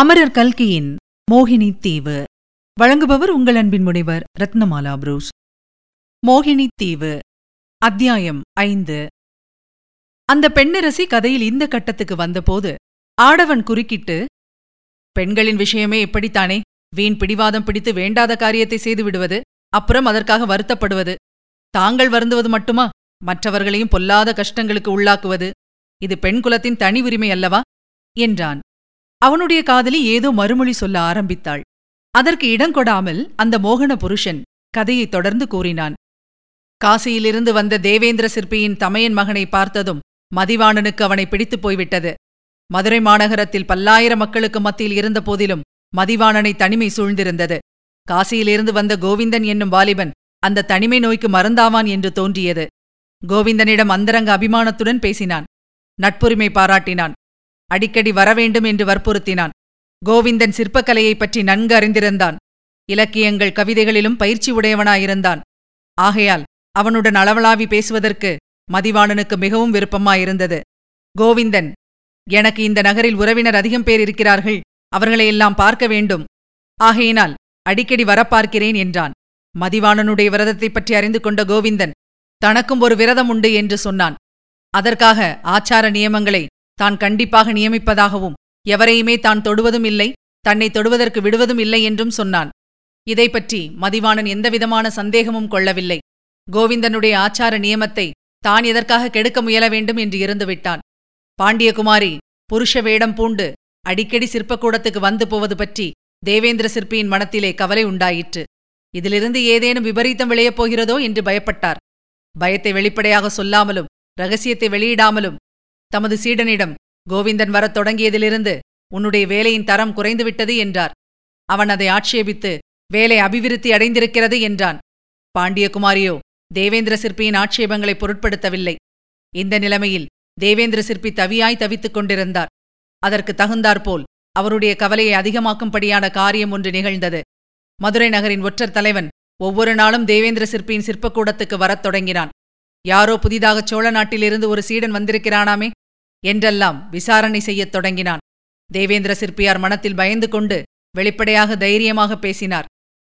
அமரர் கல்கியின் மோகினி தீவு. வழங்குபவர் உங்கள் அன்பின் முனைவர் ரத்னமாலா புரூஸ். மோகினி தீவு அத்தியாயம் ஐந்து. அந்த பெண்ணரசி கதையில் இந்த கட்டத்துக்கு வந்தபோது ஆடவன் குறுக்கிட்டு பெண்களின் விஷயமே எப்படித்தானே வீண் பிடிவாதம் பிடித்து வேண்டாத காரியத்தை செய்து விடுவது அப்புறம் அதற்காக வருத்தப்படுவது. தாங்கள் வருந்துவது மட்டுமா? மற்றவர்களையும் பொல்லாத கஷ்டங்களுக்கு உள்ளாக்குவது. இது பெண் குலத்தின் தனி உரிமை அல்லவா? என்றான். அவனுடைய காதலி ஏதோ மறுமொழி சொல்ல ஆரம்பித்தாள். அதற்கு இடங்கொடாமல் அந்த மோகன புருஷன் கதையை தொடர்ந்து கூறினான். காசியிலிருந்து வந்த தேவேந்திர சிற்பியின் தமையன் மகனை பார்த்ததும் மதிவாணனுக்கு அவனை பிடித்துப் போய்விட்டது. மதுரை மாநகரத்தில் பல்லாயிரம் மக்களுக்கு மத்தியில் இருந்த போதிலும் மதிவாணனை தனிமை சூழ்ந்திருந்தது. காசியிலிருந்து வந்த கோவிந்தன் என்னும் வாலிபன் அந்த தனிமை நோய்க்கு மருந்தாவான் என்று தோன்றியது. கோவிந்தனிடம் அந்தரங்க அபிமானத்துடன் பேசினான். நட்புரிமை பாராட்டினான். அடிக்கடி வரவேண்டும் என்று வற்புறுத்தினான். கோவிந்தன் சிற்பக்கலையைப் பற்றி நன்கு அறிந்திருந்தான். இலக்கியங்கள் கவிதைகளிலும் பயிற்சி உடையவனாயிருந்தான். ஆகையால் அவனுடன் அளவளாவி பேசுவதற்கு மதிவாணனுக்கு மிகவும் விருப்பமாயிருந்தது. கோவிந்தன் எனக்கு இந்த நகரில் உறவினர் அதிகம் பேர் இருக்கிறார்கள். அவர்களையெல்லாம் பார்க்க வேண்டும். ஆகையினால் அடிக்கடி வரப்பார்க்கிறேன் என்றான். மதிவாணனுடைய விரதத்தைப் பற்றி அறிந்து கொண்ட கோவிந்தன் தனக்கும் ஒரு விரதம் உண்டு என்று சொன்னான். அதற்காக ஆச்சார நியமங்களை தான் கண்டிப்பாக நியமிப்பதாகவும் எவரையுமே தான் தொடுவதும் இல்லை தன்னை தொடுவதற்கு விடுவதும் இல்லை என்றும் சொன்னான். இதைப்பற்றி மதிவாணன் எந்தவிதமான சந்தேகமும் கொள்ளவில்லை. கோவிந்தனுடைய ஆச்சார நியமத்தை தான் எதற்காக கெடுக்க முயல வேண்டும் என்று இருந்துவிட்டான் பாண்டியகுமாரி புருஷ வேடம் பூண்டு அடிக்கடி சிற்பக்கூடத்துக்கு வந்து போவது பற்றி தேவேந்திர சிற்பியின் மனத்திலே கவலை உண்டாயிற்று. இதிலிருந்து ஏதேனும் விபரீதம் விளையப் போகிறதோ என்று பயப்பட்டார். பயத்தை வெளிப்படையாக சொல்லாமலும் ரகசியத்தை வெளியிடாமலும் தமது சீடனிடம் கோவிந்தன் வரத் தொடங்கியதிலிருந்து உன்னுடைய வேலையின் தரம் குறைந்துவிட்டது என்றார். அவன் அதை ஆட்சேபித்து வேலை அபிவிருத்தி அடைந்திருக்கிறது என்றான். பாண்டியகுமாரியோ தேவேந்திர சிற்பியின் ஆட்சேபங்களை பொருட்படுத்தவில்லை. இந்த நிலைமையில் தேவேந்திர சிற்பி தவியாய் தவித்துக் கொண்டிருந்தார். அதற்கு தகுந்தாற்போல் அவருடைய கவலையை அதிகமாக்கும்படியான காரியம் ஒன்று நிகழ்ந்தது. மதுரை நகரின் ஒற்றர் தலைவன் ஒவ்வொரு நாளும் தேவேந்திர சிற்பியின் சிற்பக்கூடத்துக்கு வரத் தொடங்கினான். யாரோ புதிதாக சோழ நாட்டிலிருந்து ஒரு சீடன் வந்திருக்கிறானாமே என்றெல்லாம் விசாரணை செய்யத் தொடங்கினான். தேவேந்திர சிற்பியார் மனத்தில் பயந்து கொண்டு வெளிப்படையாக தைரியமாக பேசினார்.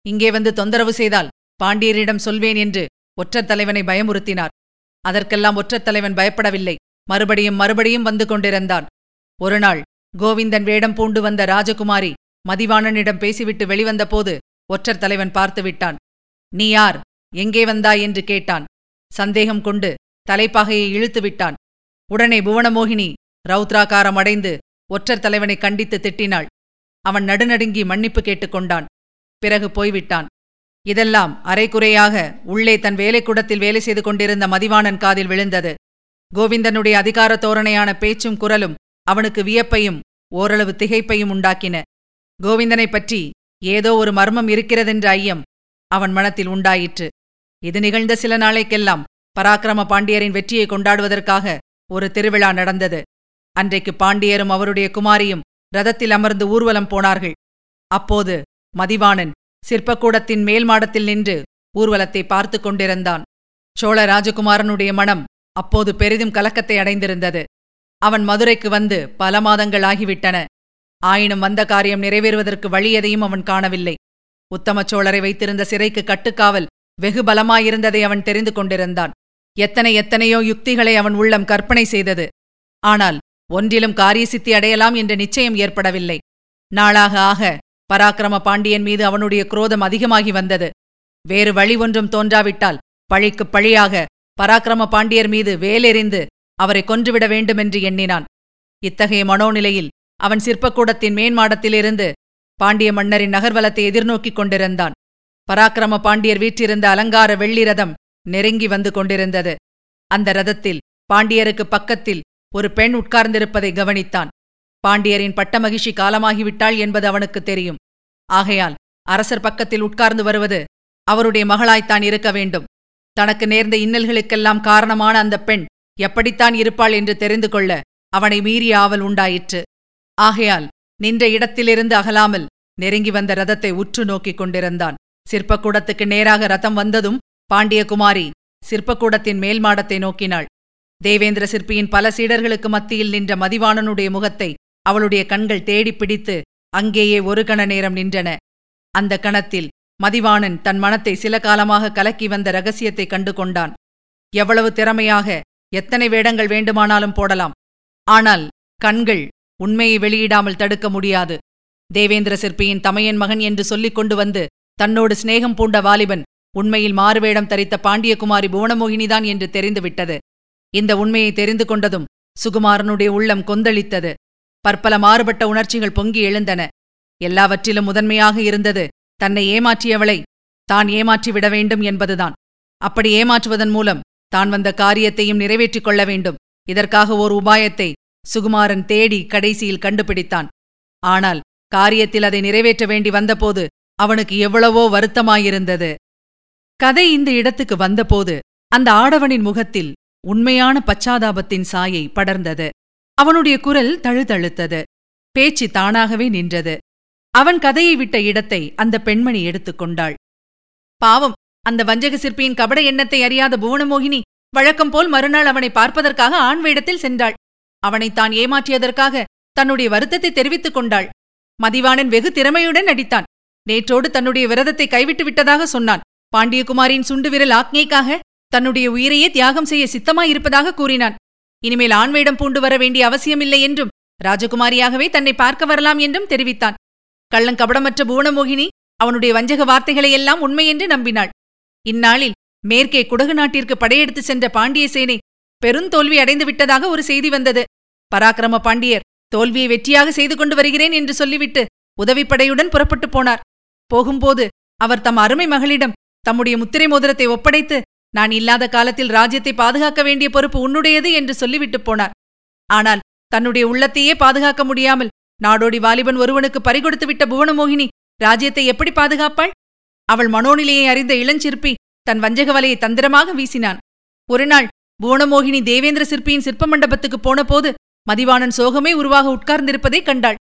இங்கே வந்து தொந்தரவு செய்தால் பாண்டியரிடம் சொல்வேன் என்று ஒற்றர் தலைவனை பயமுறுத்தினார். அதற்கெல்லாம் ஒற்றர் தலைவன் பயப்படவில்லை. மறுபடியும் மறுபடியும் வந்து கொண்டிருந்தான். ஒருநாள் கோவிந்தன் வேடம் பூண்டு வந்த ராஜகுமாரி மதிவாணனிடம் பேசிவிட்டு வெளிவந்தபோது ஒற்றர் தலைவன் பார்த்துவிட்டான் நீ யார்? எங்கே வந்தாய்? என்று கேட்டான். சந்தேகம் கொண்டு தலைப்பாகையை இழுத்து விட்டான். உடனே புவனமோகினி ரௌத்ராகாரம் அடைந்து ஒற்றர் தலைவனை கண்டித்து திட்டினாள். அவன் நடுநடுங்கி மன்னிப்பு கேட்டுக்கொண்டான் பிறகு போய்விட்டான். இதெல்லாம் அரைக்குறையாக உள்ளே தன் வேலைக்கூடத்தில் வேலை செய்து கொண்டிருந்த மதிவாணன் காதில் விழுந்தது. கோவிந்தனுடைய அதிகார தோரணையான பேச்சும் குரலும் அவனுக்கு வியப்பையும் ஓரளவு திகைப்பையும் உண்டாக்கின. கோவிந்தனைப் பற்றி ஏதோ ஒரு மர்மம் இருக்கிறதென்ற ஐயம் அவன் மனத்தில் உண்டாயிற்று. இது நிகழ்ந்த சில நாளைக்கெல்லாம் பராக்கிரம பாண்டியரின் வெற்றியை கொண்டாடுவதற்காக ஒரு திருவிழா நடந்தது. அன்றைக்கு பாண்டியரும் அவருடைய குமாரியும் ரதத்தில் அமர்ந்து ஊர்வலம் போனார்கள். அப்போது மதிவாணன் சிற்பக்கூடத்தின் மேல் மாடத்தில் நின்று ஊர்வலத்தை பார்த்து கொண்டிருந்தான். சோழ ராஜகுமாரனுடைய மனம் அப்போது பெரிதும் கலக்கத்தை அடைந்திருந்தது. அவன் மதுரைக்கு வந்து பல மாதங்கள் ஆகிவிட்டன. ஆயினும் வந்த காரியம் நிறைவேறுவதற்கு வழி எதையும் அவன் காணவில்லை. உத்தம சோழரை வைத்திருந்த சிறைக்கு கட்டுக்காவல் வெகு பலமாயிருந்ததை அவன் தெரிந்து கொண்டிருந்தான். எத்தனை எத்தனையோ யுக்திகளை அவன் உள்ளம் கற்பனை செய்தது. ஆனால் ஒன்றிலும் காரியசித்தி அடையலாம் என்ற நிச்சயம் ஏற்படவில்லை. நாளாக ஆக பராக்கிரம பாண்டியன் மீது அவனுடைய குரோதம் அதிகமாகி வந்தது. வேறு வழி ஒன்றும் தோன்றாவிட்டால் பழிக்குப் பழியாக பராக்கிரம பாண்டியர் மீது வேலெறிந்து அவரை கொன்றுவிட வேண்டுமென்று எண்ணினான். இத்தகைய மனோநிலையில் அவன் சிற்பக்கூடத்தின் மேன்மாடத்திலிருந்து பாண்டிய மன்னரின் நகர்வலத்தை எதிர்நோக்கிக் கொண்டிருந்தான். பராக்கிரம பாண்டியர் வீற்றிருந்த அலங்கார வெள்ளி ரதம் நெருங்கி வந்து கொண்டிருந்தது. அந்த ரதத்தில் பாண்டியருக்கு பக்கத்தில் ஒரு பெண் உட்கார்ந்திருப்பதை கவனித்தான். பாண்டியரின் பட்டமகிழ்ச்சி காலமாகிவிட்டாள் என்பது அவனுக்கு தெரியும். ஆகையால் அரசர் பக்கத்தில் உட்கார்ந்து வருவது அவருடைய மகளாய்த்தான் இருக்க வேண்டும். தனக்கு நேர்ந்த இன்னல்களுக்கெல்லாம் காரணமான அந்த பெண் எப்படித்தான் இருப்பாள் என்று தெரிந்து கொள்ள அவனை மீறிய ஆவல் உண்டாயிற்று. ஆகையால் நின்ற இடத்திலிருந்து அகலாமல் நெருங்கி வந்த ரதத்தை உற்று நோக்கிக் கொண்டிருந்தான். சிற்பக்கூடத்துக்கு நேராக ரதம் வந்ததும் பாண்டியகுமாரி சிற்பக்கூடத்தின் மேல் மாடத்தை நோக்கினாள். தேவேந்திர சிற்பியின் பல சீடர்களுக்கு மத்தியில் நின்ற மதிவாணனுடைய முகத்தை அவளுடைய கண்கள் தேடிப் பிடித்து அங்கேயே ஒரு கண நேரம் நின்றன. அந்த கணத்தில் மதிவாணன் தன் மனத்தை சில காலமாக கலக்கி வந்த ரகசியத்தை கண்டு கொண்டான். எவ்வளவு திறமையாக எத்தனை வேடங்கள் வேண்டுமானாலும் போடலாம். ஆனால் கண்கள் உண்மையை வெளியிடாமல் தடுக்க முடியாது. தேவேந்திர சிற்பியின் தமையன் மகன் என்று சொல்லிக் கொண்டு வந்து தன்னோடு சிநேகம் பூண்ட வாலிபன் உண்மையில் மாறுவேடம் தரித்த பாண்டியகுமாரி புவனமோகினிதான் என்று தெரிந்துவிட்டது. இந்த உண்மையை தெரிந்து கொண்டதும் சுகுமாரனுடைய உள்ளம் கொந்தளித்தது. பற்பல மாறுபட்ட உணர்ச்சிகள் பொங்கி எழுந்தன. எல்லாவற்றிலும் முதன்மையாக இருந்தது தன்னை ஏமாற்றியவளை தான் ஏமாற்றிவிட வேண்டும் என்பதுதான். அப்படி ஏமாற்றுவதன் மூலம் தான் வந்த காரியத்தையும் நிறைவேற்றிக் கொள்ள வேண்டும். இதற்காக ஓர் உபாயத்தை சுகுமாரன் தேடி கடைசியில் கண்டுபிடித்தான். ஆனால் காரியத்தில் அதை நிறைவேற்ற வேண்டி வந்தபோது அவனுக்கு எவ்வளவோ வருத்தமாயிருந்தது. கதை இந்த இடத்துக்கு வந்தபோது அந்த ஆடவனின் முகத்தில் உண்மையான பச்சாதாபத்தின் சாயை படர்ந்தது. அவனுடைய குரல் தழுதழுத்தது. பேச்சு தானாகவே நின்றது. அவன் கதையை விட்ட இடத்தை அந்த பெண்மணி எடுத்துக்கொண்டாள் பாவம் அந்த வஞ்சக சிற்பியின் கபட எண்ணத்தை அறியாத புவனமோகினி வழக்கம் போல் மறுநாள் அவனை பார்ப்பதற்காக ஆண் வேடத்தில் சென்றாள். அவனை தான் ஏமாற்றியதற்காக தன்னுடைய வருத்தத்தை தெரிவித்துக் கொண்டாள். மதிவாணன் வெகு திறமையுடன் நடித்தான். நேற்றோடு தன்னுடைய விரதத்தை கைவிட்டு விட்டதாக சொன்னான். பாண்டியகுமாரின் சுண்டு விரல் ஆக்ஞைக்காக தன்னுடைய உயிரையே தியாகம் செய்ய சித்தமாயிருப்பதாக கூறினான். இனிமேல் ஆண்வேடம் பூண்டு வர வேண்டிய அவசியமில்லை என்றும் ராஜகுமாரியாகவே தன்னை பார்க்க வரலாம் என்றும் தெரிவித்தான். கள்ளங்கபடமற்ற பூவனமோகினி அவனுடைய வஞ்சக வார்த்தைகளையெல்லாம் உண்மையென்று நம்பினாள். இந்நாளில் மேற்கே குடகு நாட்டிற்கு படையெடுத்து சென்ற பாண்டிய சேனை பெருந்தோல்வி அடைந்து விட்டதாக ஒரு செய்தி வந்தது. பராக்கிரம பாண்டியர் தோல்வியை வெற்றியாக செய்து கொண்டு வருகிறேன் என்று சொல்லிவிட்டு உதவிப்படையுடன் புறப்பட்டு போனார். போகும்போது அவர் தம் அருமை மகளிடம் தம்முடைய முத்திரை மோதிரத்தை ஒப்படைத்து நான் இல்லாத காலத்தில் ராஜ்யத்தை பாதுகாக்க வேண்டிய பொறுப்பு உன்னுடையது என்று சொல்லிவிட்டு போனார். ஆனால் தன்னுடைய உள்ளத்தையே பாதுகாக்க முடியாமல் நாடோடி வாலிபன் ஒருவனுக்கு பறிகொடுத்துவிட்ட புவனமோகினி ராஜ்யத்தை எப்படி பாதுகாப்பாள்? அவள் மனோநிலையை அறிந்த இளஞ்சிற்பி தன் வஞ்சக வலையை தந்திரமாக வீசினான். ஒருநாள் புவனமோகினி தேவேந்திர சிற்பியின் சிற்ப மண்டபத்துக்கு போனபோது மதிவாணன் சோகமே உருவாக உட்கார்ந்திருப்பதை கண்டாள்.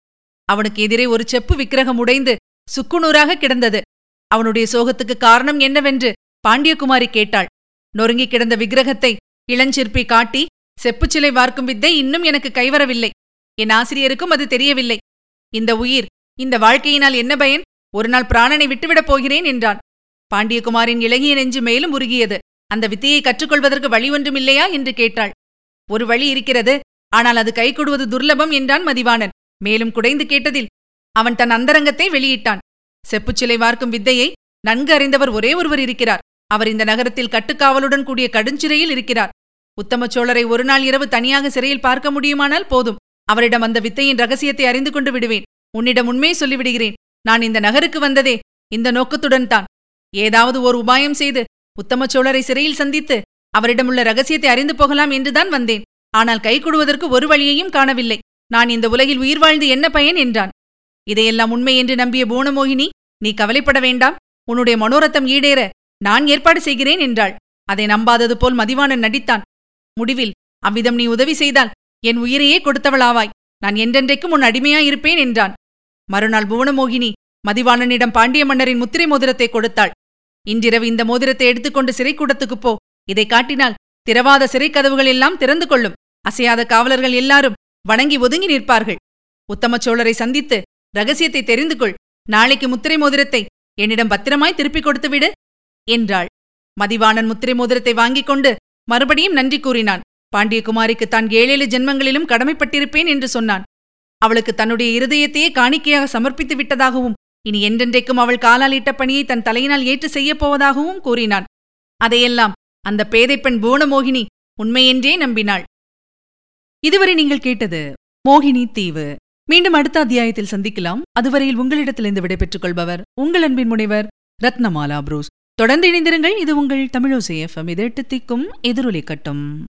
அவனுக்கு எதிரே ஒரு செப்பு விக்கிரகம் உடைந்து சுக்குநூறாக கிடந்தது. அவனுடைய சோகத்துக்கு காரணம் என்னவென்று பாண்டியகுமாரி கேட்டாள். நொறுங்கிக் கிடந்த விக்கிரகத்தை இளஞ்சிற்பி காட்டி செப்புச்சிலை வார்க்கும் வித்தை இன்னும் எனக்கு கைவரவில்லை. என் ஆசிரியருக்கும் அது தெரியவில்லை. இந்த உயிர் இந்த வாழ்க்கையினால் என்ன பயன்? ஒரு நாள் பிராணனை விட்டுவிடப் போகிறேன் என்றான். பாண்டியகுமாரின் இளகிய நெஞ்சு மேலும் உருகியது. அந்த வித்தையை கற்றுக்கொள்வதற்கு வழி ஒன்றும் இல்லையா? என்று கேட்டாள். ஒரு வழி இருக்கிறது. ஆனால் அது கைகொடுவது துர்லபம் என்றான் மதிவாணன். மேலும் குடைந்து கேட்டதில் அவன் தன் அந்தரங்கத்தை வெளியிட்டான். செப்புச்சிலை வார்க்கும் வித்தையை நன்கு அறிந்தவர் ஒரே ஒருவர் இருக்கிறார். அவர் இந்த நகரத்தில் கட்டுக்காவலுடன் கூடிய கடுஞ்சிறையில் இருக்கிறார். உத்தம சோழரை ஒருநாள் இரவு தனியாக சிறையில் பார்க்க முடியுமானால் போதும். அவரிடம் அந்த வித்தையின் ரகசியத்தை அறிந்து கொண்டு விடுவேன். உன்னிடம் உண்மையை சொல்லிவிடுகிறேன். நான் இந்த நகருக்கு வந்ததே. இந்த நோக்கத்துடன் தான். ஏதாவது ஓர் உபாயம் செய்து உத்தம சோழரை சிறையில் சந்தித்து அவரிடமுள்ள ரகசியத்தை அறிந்து போகலாம் என்றுதான் வந்தேன். ஆனால் கைகூடுவதற்கு ஒரு வழியையும் காணவில்லை. நான் இந்த உலகில் உயிர் வாழ்ந்து என்ன பயன் என்றான். இதையெல்லாம் உண்மை என்று நம்பிய பூனமோகினி நீ கவலைப்பட வேண்டாம். உன்னுடைய மனோரத்தம் ஈடேற நான் ஏற்பாடு செய்கிறேன் என்றாள். அதை நம்பாதது போல் மதிவாணன் நடித்தான். முடிவில் அவ்விதம் நீ உதவி செய்தால் என் உயிரையே கொடுத்தவளாவாய். நான் என்றென்றைக்கும் உன் அடிமையாயிருப்பேன் என்றான். மறுநாள் புவனமோகினி மதிவாணனிடம் பாண்டிய மன்னரின் முத்திரை மோதிரத்தை கொடுத்தாள். இன்றிரவு இந்த மோதிரத்தை எடுத்துக்கொண்டு சிறைக்கூடத்துக்குப் போ. இதை காட்டினால் திறவாத சிறை கதவுகள் எல்லாம் திறந்து கொள்ளும். அசையாத காவலர்கள் எல்லாரும் வணங்கி ஒதுங்கி நிற்பார்கள். உத்தம சோழரை சந்தித்து ரகசியத்தை தெரிந்து கொள். நாளைக்கு முத்திரை மோதிரத்தை என்னிடம் பத்திரமாய் திருப்பிக் கொடுத்துவிடு என்றாள். மதிவாணன் முத்திரை மோதிரத்தை வாங்கிக் கொண்டு மறுபடியும் நன்றி கூறினான். பாண்டியகுமாரிக்கு தான் ஏழேழு ஜென்மங்களிலும் கடமைப்பட்டிருப்பேன் என்று சொன்னான். அவளுக்கு தன்னுடைய இருதயத்தையே காணிக்கையாக சமர்ப்பித்து விட்டதாகவும் இனி என்றென்றைக்கும் அவள் காலால் இட்ட பணியை தன் தலையினால் ஏற்று செய்யப் போவதாகவும் கூறினான். அதையெல்லாம் அந்த பேதைப்பெண் புவனமோகினி உண்மையென்றே நம்பினாள். இதுவரை நீங்கள் கேட்டது மோகினி தீவு. மீண்டும் அடுத்த அத்தியாயத்தில் சந்திக்கலாம். அதுவரையில் உங்களிடத்திலிருந்து விடைபெற்றுக் கொள்பவர் உங்கள் அன்பின் முனைவர் ரத்னமாலா புரூஸ். தொடர்ந்து இணைந்திருங்கள். இது உங்கள் தமிழோசை எஃப்எம் இது எட்டு திக்கும் எதிரொலி கட்டும்.